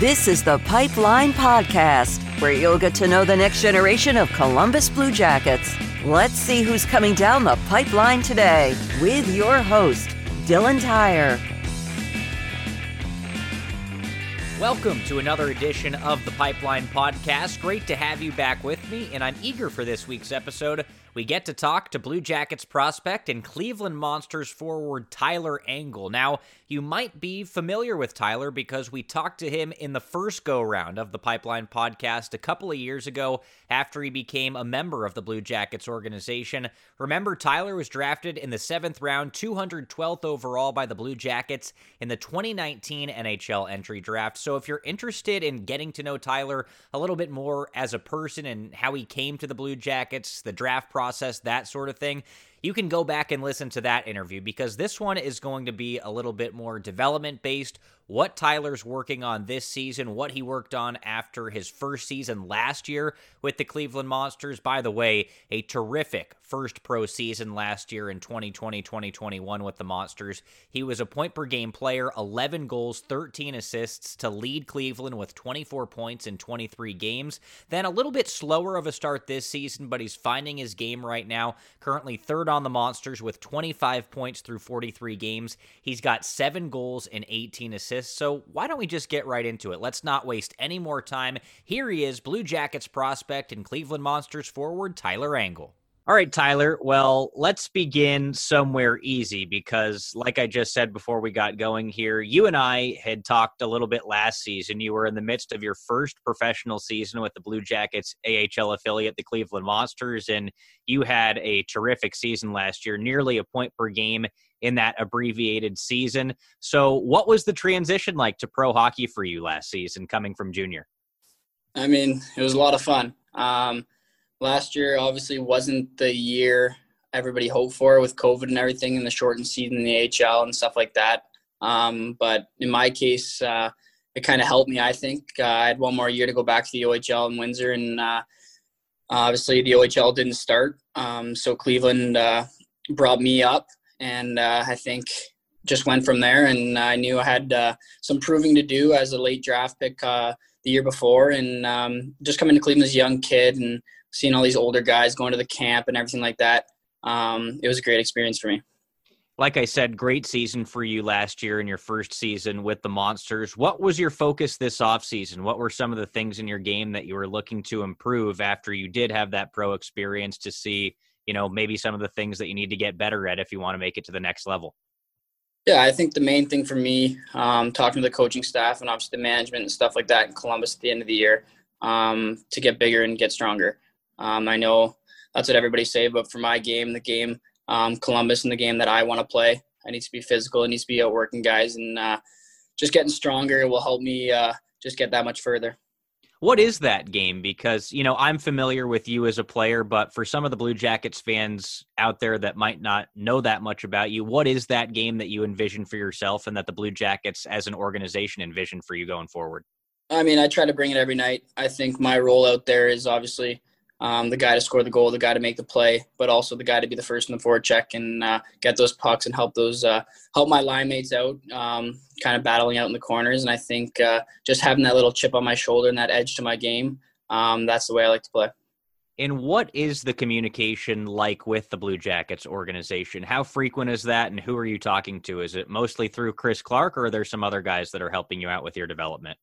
This is the Pipeline Podcast, where you'll get to know the next generation of Columbus Blue Jackets. Let's see who's coming down the pipeline today with your host, Dylan Tyre. Welcome to another edition of the Pipeline Podcast. Great to have you back with me, and I'm eager for this week's episode we get to talk to Blue Jackets prospect and Cleveland Monsters forward Tyler Angle. Now, you might be familiar with Tyler because we talked to him in the first go round of the Pipeline podcast a couple of years ago after he became a member of the Blue Jackets organization. Remember, Tyler was drafted in the seventh round, 212th overall by the Blue Jackets in the 2019 NHL entry draft. So if you're interested in getting to know Tyler a little bit more as a person and how he came to the Blue Jackets, the draft process, process, that sort of thing, you can go back and listen to that interview because this one is going to be a little bit more development based. What Tyler's working on this season, what he worked on after his first season last year with the Cleveland Monsters. By the way, a terrific first pro season last year in 2020 2021 with the Monsters. He was a point per game player, 11 goals, 13 assists to lead Cleveland with 24 points in 23 games. Then a little bit slower of a start this season, but he's finding his game right now. Currently third on the Monsters with 25 points through 43 games. He's got seven goals and 18 assists. So why don't we just get right into it? Let's not waste any more time. Here he is, Blue Jackets prospect and Cleveland Monsters forward Tyler Angle. All right, Tyler. Well, let's begin somewhere easy because, like I just said before we got going here, you and I had talked a little bit last season. You were in the midst of your first professional season with the Blue Jackets AHL affiliate, the Cleveland Monsters, and you had a terrific season last year, nearly a point per game in that abbreviated season. So, what was the transition like to pro hockey for you last season coming from junior? I mean, it was a lot of fun. Um, last year obviously wasn't the year everybody hoped for with COVID and everything and the shortened season in the AHL and stuff like that. Um, but in my case, uh, it kind of helped me. I think uh, I had one more year to go back to the OHL in Windsor, and uh, obviously the OHL didn't start. Um, so Cleveland uh, brought me up, and uh, I think just went from there. And I knew I had uh, some proving to do as a late draft pick the year before, and um, just coming to Cleveland as a young kid and seeing all these older guys going to the camp and everything like that. Um, it was a great experience for me. Like I said, great season for you last year in your first season with the Monsters. What was your focus this offseason? What were some of the things in your game that you were looking to improve after you did have that pro experience to see, you know, maybe some of the things that you need to get better at if you want to make it to the next level? Yeah, I think the main thing for me, um, talking to the coaching staff and obviously the management and stuff like that in Columbus at the end of the year, um, to get bigger and get stronger. Um, I know that's what everybody say, but for my game, the game um, Columbus and the game that I want to play, I need to be physical. It needs to be outworking guys, and uh, just getting stronger will help me uh, just get that much further. What is that game? Because you know I'm familiar with you as a player, but for some of the Blue Jackets fans out there that might not know that much about you, what is that game that you envision for yourself, and that the Blue Jackets as an organization envision for you going forward? I mean, I try to bring it every night. I think my role out there is obviously um, the guy to score the goal, the guy to make the play, but also the guy to be the first in the forecheck and uh, get those pucks and help those uh, help my line mates out, um, kind of battling out in the corners. And I think uh, just having that little chip on my shoulder and that edge to my game, um, that's the way I like to play. And what is the communication like with the Blue Jackets organization? How frequent is that, and who are you talking to? Is it mostly through Chris Clark, or are there some other guys that are helping you out with your development?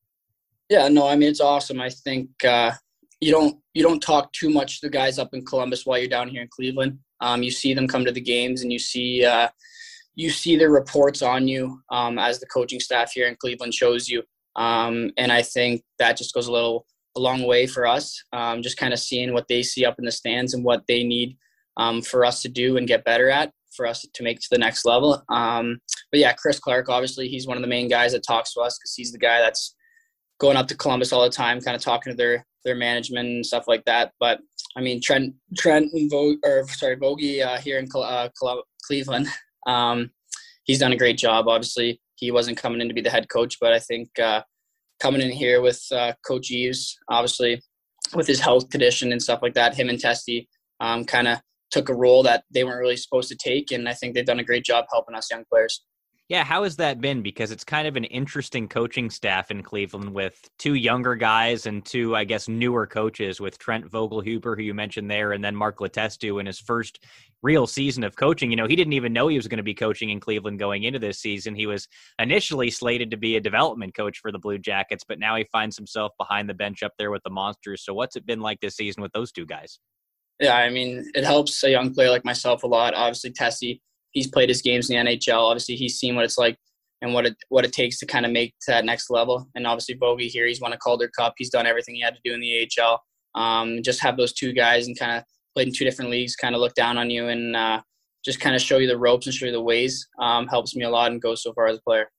Yeah, no, I mean it's awesome. I think uh, you don't you don't talk too much to the guys up in Columbus while you're down here in Cleveland. Um, you see them come to the games and you see uh, you see the reports on you um, as the coaching staff here in Cleveland shows you. Um, and I think that just goes a little a long way for us. Um, just kind of seeing what they see up in the stands and what they need um, for us to do and get better at for us to make it to the next level. Um, but yeah, Chris Clark, obviously, he's one of the main guys that talks to us because he's the guy that's going up to Columbus all the time, kind of talking to their their management and stuff like that. But I mean, Trent Trent and Vo- or sorry Vogie uh, here in uh, Cleveland, um, he's done a great job. Obviously, he wasn't coming in to be the head coach, but I think uh, coming in here with uh, Coach Eaves, obviously with his health condition and stuff like that, him and Testy um, kind of took a role that they weren't really supposed to take, and I think they've done a great job helping us young players. Yeah, how has that been? Because it's kind of an interesting coaching staff in Cleveland with two younger guys and two, I guess, newer coaches with Trent Vogelhuber, who you mentioned there, and then Mark Letestu in his first real season of coaching. You know, he didn't even know he was going to be coaching in Cleveland going into this season. He was initially slated to be a development coach for the Blue Jackets, but now he finds himself behind the bench up there with the Monsters. So, what's it been like this season with those two guys? Yeah, I mean, it helps a young player like myself a lot. Obviously, Tessie he's played his games in the NHL. Obviously, he's seen what it's like and what it what it takes to kind of make to that next level. And obviously, Vogie here, he's won a Calder Cup. He's done everything he had to do in the AHL. Um, just have those two guys and kind of played in two different leagues, kind of look down on you and uh, just kind of show you the ropes and show you the ways. Um, helps me a lot and goes so far as a player.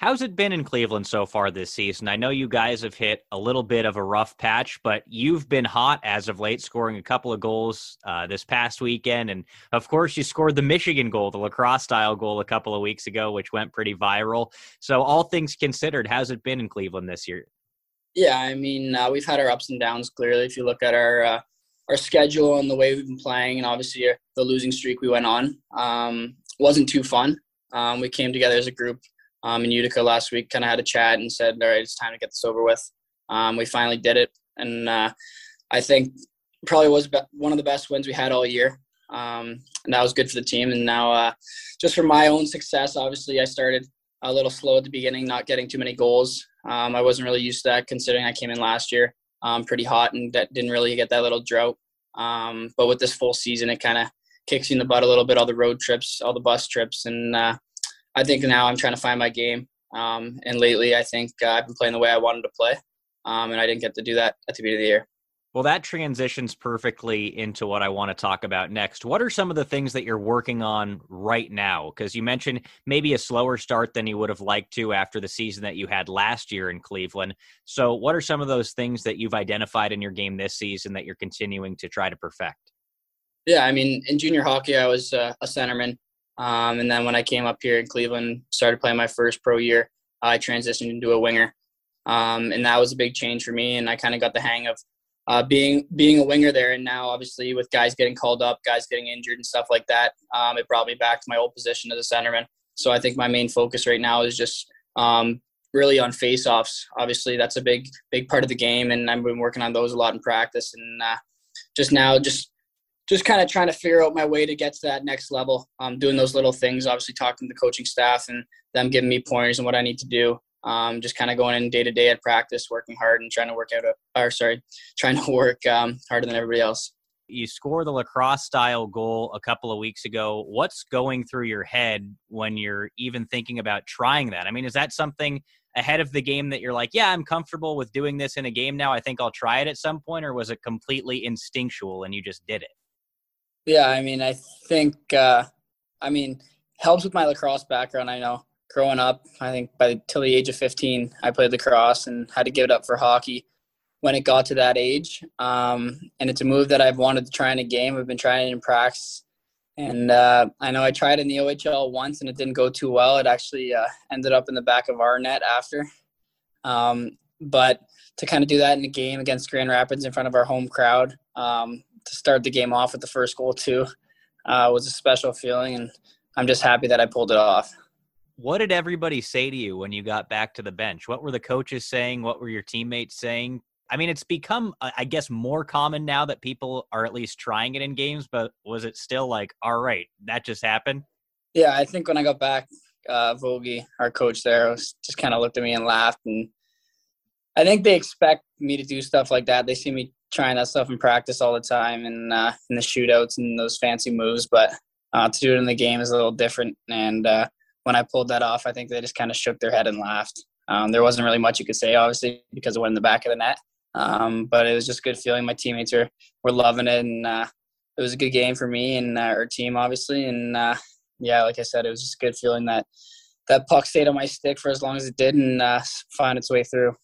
How's it been in Cleveland so far this season? I know you guys have hit a little bit of a rough patch, but you've been hot as of late, scoring a couple of goals uh, this past weekend. And of course, you scored the Michigan goal, the lacrosse style goal, a couple of weeks ago, which went pretty viral. So, all things considered, how's it been in Cleveland this year? Yeah, I mean, uh, we've had our ups and downs. Clearly, if you look at our uh, our schedule and the way we've been playing, and obviously uh, the losing streak we went on, um, wasn't too fun. Um, we came together as a group um, in Utica last week, kind of had a chat and said, all right, it's time to get this over with. Um, we finally did it. And uh, I think probably was one of the best wins we had all year. Um, and that was good for the team. And now, uh, just for my own success, obviously, I started a little slow at the beginning, not getting too many goals. Um, I wasn't really used to that considering I came in last year um, pretty hot and that didn't really get that little drought. Um, but with this full season, it kind of kicks you in the butt a little bit, all the road trips, all the bus trips. And uh, I think now I'm trying to find my game. Um, and lately, I think uh, I've been playing the way I wanted to play, um, and I didn't get to do that at the beginning of the year. Well, that transitions perfectly into what I want to talk about next. What are some of the things that you're working on right now? Because you mentioned maybe a slower start than you would have liked to after the season that you had last year in Cleveland. So, what are some of those things that you've identified in your game this season that you're continuing to try to perfect? Yeah, I mean, in junior hockey, I was uh, a centerman. Um, and then when I came up here in Cleveland, started playing my first pro year, I transitioned into a winger. Um, and that was a big change for me. And I kind of got the hang of uh, being being a winger there. And now, obviously, with guys getting called up, guys getting injured, and stuff like that, um, it brought me back to my old position as a centerman. So I think my main focus right now is just um, really on face-offs. Obviously, that's a big big part of the game, and I've been working on those a lot in practice. And uh, just now, just just kind of trying to figure out my way to get to that next level. Um, doing those little things, obviously talking to the coaching staff and them giving me pointers and what I need to do. Um, just kind of going in day to day at practice, working hard and trying to work out, a, or sorry, trying to work um, harder than everybody else. You scored the lacrosse style goal a couple of weeks ago. What's going through your head when you're even thinking about trying that? I mean, is that something ahead of the game that you're like, yeah, I'm comfortable with doing this in a game now. I think I'll try it at some point, or was it completely instinctual and you just did it? Yeah, I mean, I think, uh, I mean, helps with my lacrosse background. I know growing up, I think by till the age of 15, I played lacrosse and had to give it up for hockey when it got to that age. Um, and it's a move that I've wanted to try in a game. I've been trying it in practice. And uh, I know I tried in the OHL once and it didn't go too well. It actually uh, ended up in the back of our net after. Um, but to kind of do that in a game against Grand Rapids in front of our home crowd, um, to start the game off with the first goal too uh, was a special feeling, and I'm just happy that I pulled it off. What did everybody say to you when you got back to the bench? What were the coaches saying? What were your teammates saying? I mean, it's become, I guess, more common now that people are at least trying it in games. But was it still like, all right, that just happened? Yeah, I think when I got back, uh, Vogie, our coach there, was just kind of looked at me and laughed. And I think they expect me to do stuff like that. They see me trying that stuff in practice all the time and uh, in the shootouts and those fancy moves, but uh, to do it in the game is a little different. And uh, when I pulled that off, I think they just kind of shook their head and laughed. Um, there wasn't really much you could say, obviously, because it went in the back of the net. Um, but it was just good feeling. My teammates were were loving it, and uh, it was a good game for me and uh, our team, obviously. And uh, yeah, like I said, it was just a good feeling that that puck stayed on my stick for as long as it did and find its way through.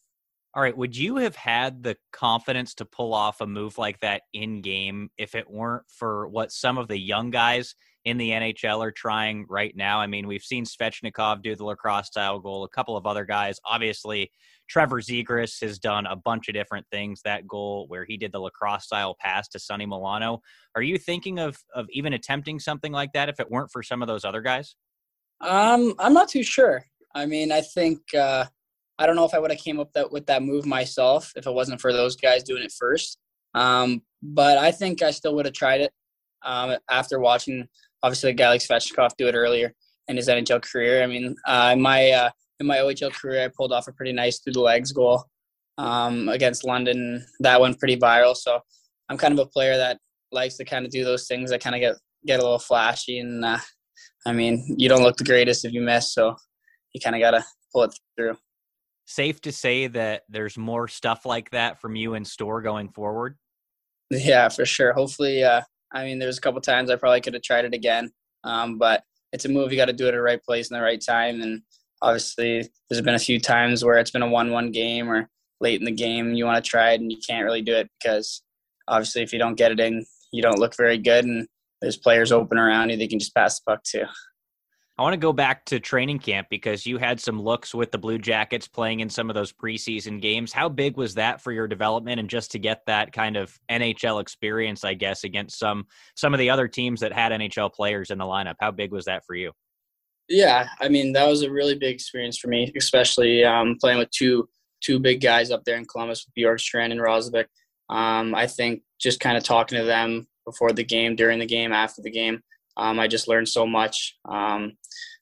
All right. Would you have had the confidence to pull off a move like that in game if it weren't for what some of the young guys in the NHL are trying right now? I mean, we've seen Svechnikov do the lacrosse style goal, a couple of other guys. Obviously, Trevor Zegras has done a bunch of different things. That goal where he did the lacrosse style pass to Sonny Milano. Are you thinking of of even attempting something like that if it weren't for some of those other guys? Um, I'm not too sure. I mean, I think uh, I don't know if I would have came up that with that move myself if it wasn't for those guys doing it first. Um, but I think I still would have tried it um, after watching obviously a guy like Svechnikov do it earlier in his NHL career. I mean, uh, in my uh, in my OHL career, I pulled off a pretty nice through the legs goal um, against London. That went pretty viral. So I'm kind of a player that likes to kind of do those things that kind of get get a little flashy. And uh, I mean, you don't look the greatest if you miss, so you kind of got to pull it through. Safe to say that there's more stuff like that from you in store going forward. Yeah, for sure. Hopefully, uh, I mean, there's a couple times I probably could have tried it again, um, but it's a move you got to do it at the right place in the right time. And obviously, there's been a few times where it's been a one-one game or late in the game you want to try it and you can't really do it because obviously if you don't get it in, you don't look very good and there's players open around you they can just pass the puck to. I want to go back to training camp because you had some looks with the Blue Jackets playing in some of those preseason games. How big was that for your development and just to get that kind of NHL experience, I guess, against some some of the other teams that had NHL players in the lineup? How big was that for you? Yeah, I mean that was a really big experience for me, especially um, playing with two two big guys up there in Columbus with Bjorkstrand and Roslovic. Um, I think just kind of talking to them before the game, during the game, after the game, um, I just learned so much. Um,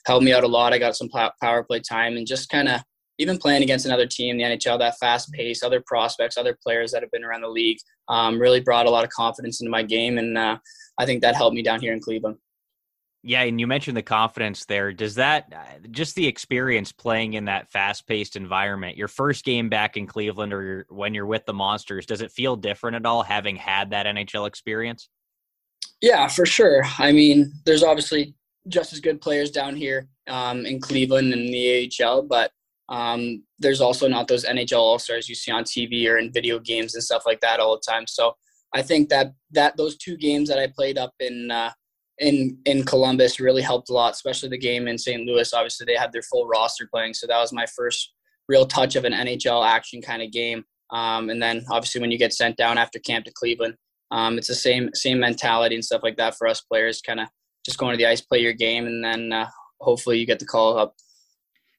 helped me out a lot. I got some power play time and just kind of even playing against another team, the NHL, that fast pace, other prospects, other players that have been around the league, um, really brought a lot of confidence into my game, and uh, I think that helped me down here in Cleveland. Yeah, and you mentioned the confidence there. Does that uh, just the experience playing in that fast-paced environment? Your first game back in Cleveland, or when you're with the Monsters, does it feel different at all having had that NHL experience? Yeah, for sure. I mean, there's obviously just as good players down here um, in Cleveland and the AHL, but um, there's also not those NHL All Stars you see on TV or in video games and stuff like that all the time. So I think that that those two games that I played up in uh, in in Columbus really helped a lot, especially the game in St. Louis. Obviously, they had their full roster playing, so that was my first real touch of an NHL action kind of game. Um, and then obviously when you get sent down after camp to Cleveland, um, it's the same same mentality and stuff like that for us players. Kind of just going to the ice, play your game, and then uh, hopefully you get the call up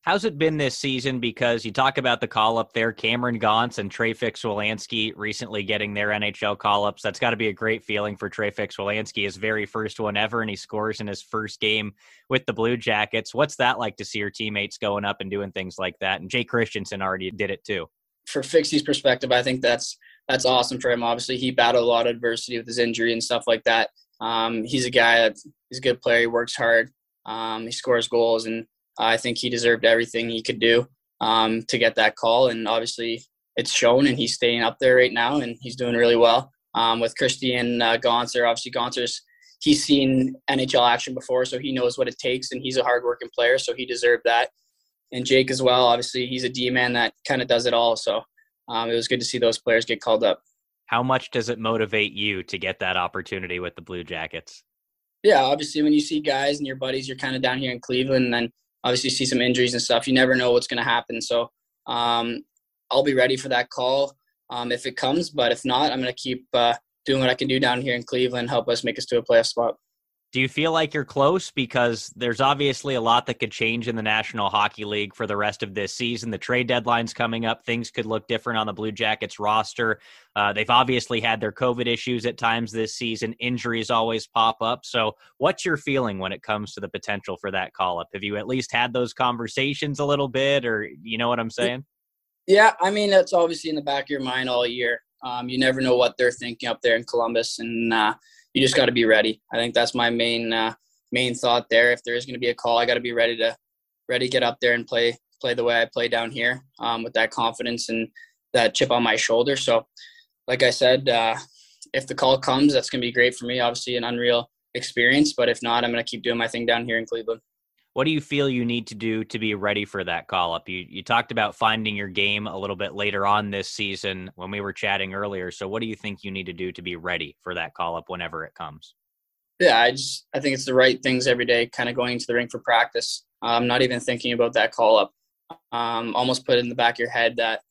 How's it been this season? Because you talk about the call up there, Cameron Gaunce and Trey Fix-Wolansky recently getting their NHL call ups. That's got to be a great feeling for Trey Fix-Wolansky, his very first one ever, and he scores in his first game with the Blue Jackets. What's that like to see your teammates going up and doing things like that? And Jay Christiansen already did it too. For Fixie's perspective, I think that's that's awesome for him. Obviously, he battled a lot of adversity with his injury and stuff like that. Um, he's a guy that he's a good player. He works hard. Um, he scores goals and I think he deserved everything he could do um, to get that call, and obviously it's shown, and he's staying up there right now, and he's doing really well. Um, with Christian uh, Gonser, obviously Gonser's he's seen NHL action before, so he knows what it takes, and he's a hardworking player, so he deserved that. And Jake as well, obviously he's a D man that kind of does it all. So um, it was good to see those players get called up. How much does it motivate you to get that opportunity with the Blue Jackets? Yeah, obviously when you see guys and your buddies, you're kind of down here in Cleveland, and then obviously see some injuries and stuff. You never know what's going to happen. So um, I'll be ready for that call um, if it comes. But if not, I'm going to keep uh, doing what I can do down here in Cleveland, help us make us to a playoff spot. Do you feel like you're close? Because there's obviously a lot that could change in the National Hockey League for the rest of this season. The trade deadline's coming up. Things could look different on the Blue Jackets roster. Uh, they've obviously had their COVID issues at times this season. Injuries always pop up. So, what's your feeling when it comes to the potential for that call up? Have you at least had those conversations a little bit, or you know what I'm saying? Yeah, I mean, that's obviously in the back of your mind all year. Um, you never know what they're thinking up there in Columbus. And, uh, you just got to be ready. I think that's my main uh, main thought there. If there is going to be a call, I got to be ready to ready get up there and play play the way I play down here um, with that confidence and that chip on my shoulder. So, like I said, uh, if the call comes, that's going to be great for me. Obviously, an unreal experience, but if not, I'm going to keep doing my thing down here in Cleveland what do you feel you need to do to be ready for that call up? You you talked about finding your game a little bit later on this season when we were chatting earlier. So what do you think you need to do to be ready for that call up whenever it comes? Yeah, I just I think it's the right things every day, kind of going to the rink for practice. I'm not even thinking about that call up. Um, almost put in the back of your head that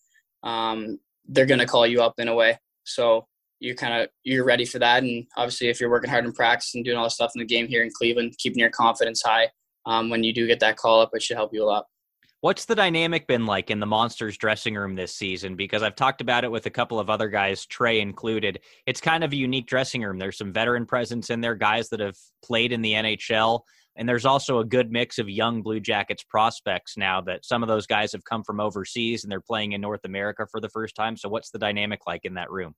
um, they're going to call you up in a way. So you kind of you're ready for that. And obviously, if you're working hard in practice and doing all the stuff in the game here in Cleveland, keeping your confidence high, um, when you do get that call up, it should help you a lot. What's the dynamic been like in the Monsters dressing room this season? Because I've talked about it with a couple of other guys, Trey included. It's kind of a unique dressing room. There's some veteran presence in there, guys that have played in the NHL. And there's also a good mix of young Blue Jackets prospects now that some of those guys have come from overseas and they're playing in North America for the first time. So what's the dynamic like in that room?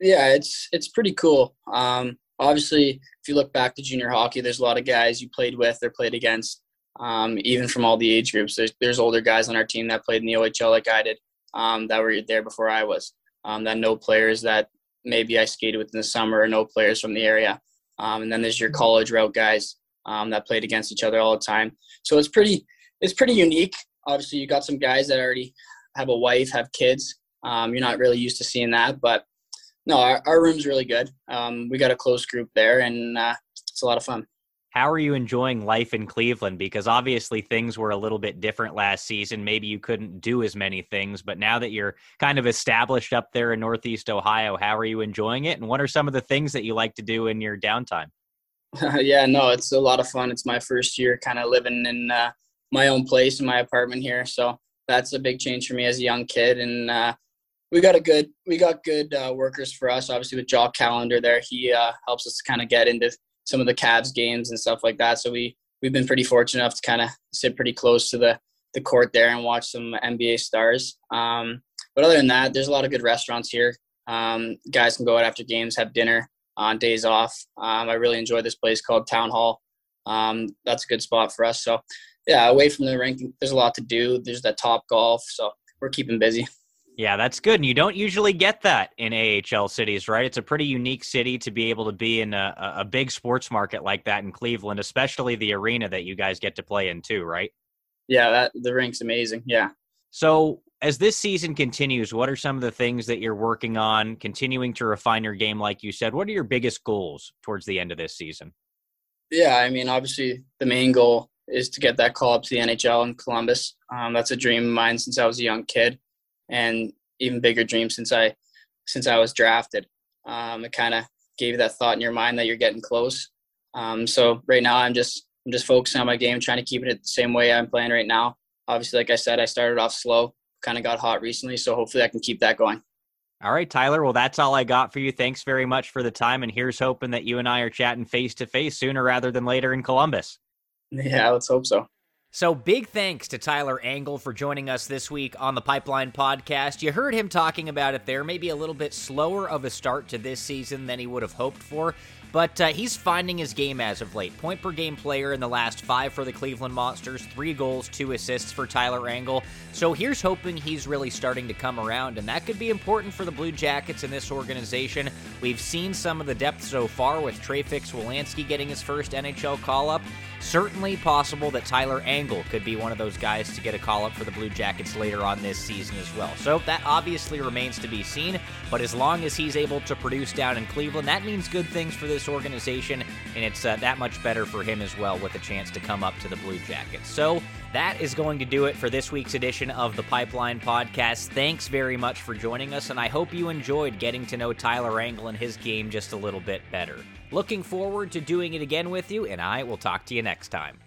Yeah, it's it's pretty cool. Um, obviously, if you look back to junior hockey, there's a lot of guys you played with or played against um, even from all the age groups. There's, there's older guys on our team that played in the OHL like I did um, that were there before I was. Um, that know players that maybe I skated with in the summer or know players from the area. Um, and then there's your college route guys um, that played against each other all the time. So it's pretty it's pretty unique. Obviously, you got some guys that already have a wife, have kids. Um, you're not really used to seeing that, but no, our, our room's really good. we got a close group there, and uh, it's a lot of fun how are you enjoying life in Cleveland? Because obviously things were a little bit different last season. Maybe you couldn't do as many things, but now that you're kind of established up there in Northeast Ohio, how are you enjoying it? And what are some of the things that you like to do in your downtime? yeah, no, it's a lot of fun. It's my first year kind of living in uh, my own place in my apartment here. So that's a big change for me as a young kid. And uh, we got a good, we got good uh, workers for us. Obviously with Jock Callander there, he uh, helps us kind of get into some of the Cavs games and stuff like that. So we we've been pretty fortunate enough to kind of sit pretty close to the the court there and watch some NBA stars. Um, but other than that, there's a lot of good restaurants here. Um, guys can go out after games, have dinner on days off. Um, I really enjoy this place called Town Hall. Um, that's a good spot for us. So yeah, away from the rink, there's a lot to do. There's that top golf, so we're keeping busy. Yeah, that's good. And you don't usually get that in AHL cities, right? It's a pretty unique city to be able to be in a, a big sports market like that in Cleveland, especially the arena that you guys get to play in too, right? Yeah, that the rink's amazing. Yeah. So as this season continues, what are some of the things that you're working on, continuing to refine your game, like you said? What are your biggest goals towards the end of this season? Yeah, I mean, obviously the main goal is to get that call up to the NHL in Columbus. Um, that's a dream of mine since I was a young kid and even bigger dreams since I since I was drafted. Um, it kind of gave you that thought in your mind that you're getting close. Um, so right now I'm just I'm just focusing on my game, trying to keep it the same way I'm playing right now. Obviously, like I said, I started off slow, kind of got hot recently, so hopefully I can keep that going. All right, Tyler. Well, that's all I got for you. Thanks very much for the time, and here's hoping that you and I are chatting face to face sooner rather than later in Columbus. Yeah, let's hope so. So, big thanks to Tyler Angle for joining us this week on the Pipeline Podcast. You heard him talking about it there, maybe a little bit slower of a start to this season than he would have hoped for. But uh, he's finding his game as of late. Point per game player in the last five for the Cleveland Monsters, three goals, two assists for Tyler Angle. So here's hoping he's really starting to come around, and that could be important for the Blue Jackets in this organization. We've seen some of the depth so far with Trey Fix-Wolansky getting his first NHL call up. Certainly possible that Tyler Angle could be one of those guys to get a call up for the Blue Jackets later on this season as well. So that obviously remains to be seen, but as long as he's able to produce down in Cleveland, that means good things for this organization, and it's uh, that much better for him as well with a chance to come up to the Blue Jackets. So that is going to do it for this week's edition of the Pipeline Podcast. Thanks very much for joining us, and I hope you enjoyed getting to know Tyler Angle and his game just a little bit better. Looking forward to doing it again with you, and I will talk to you next time.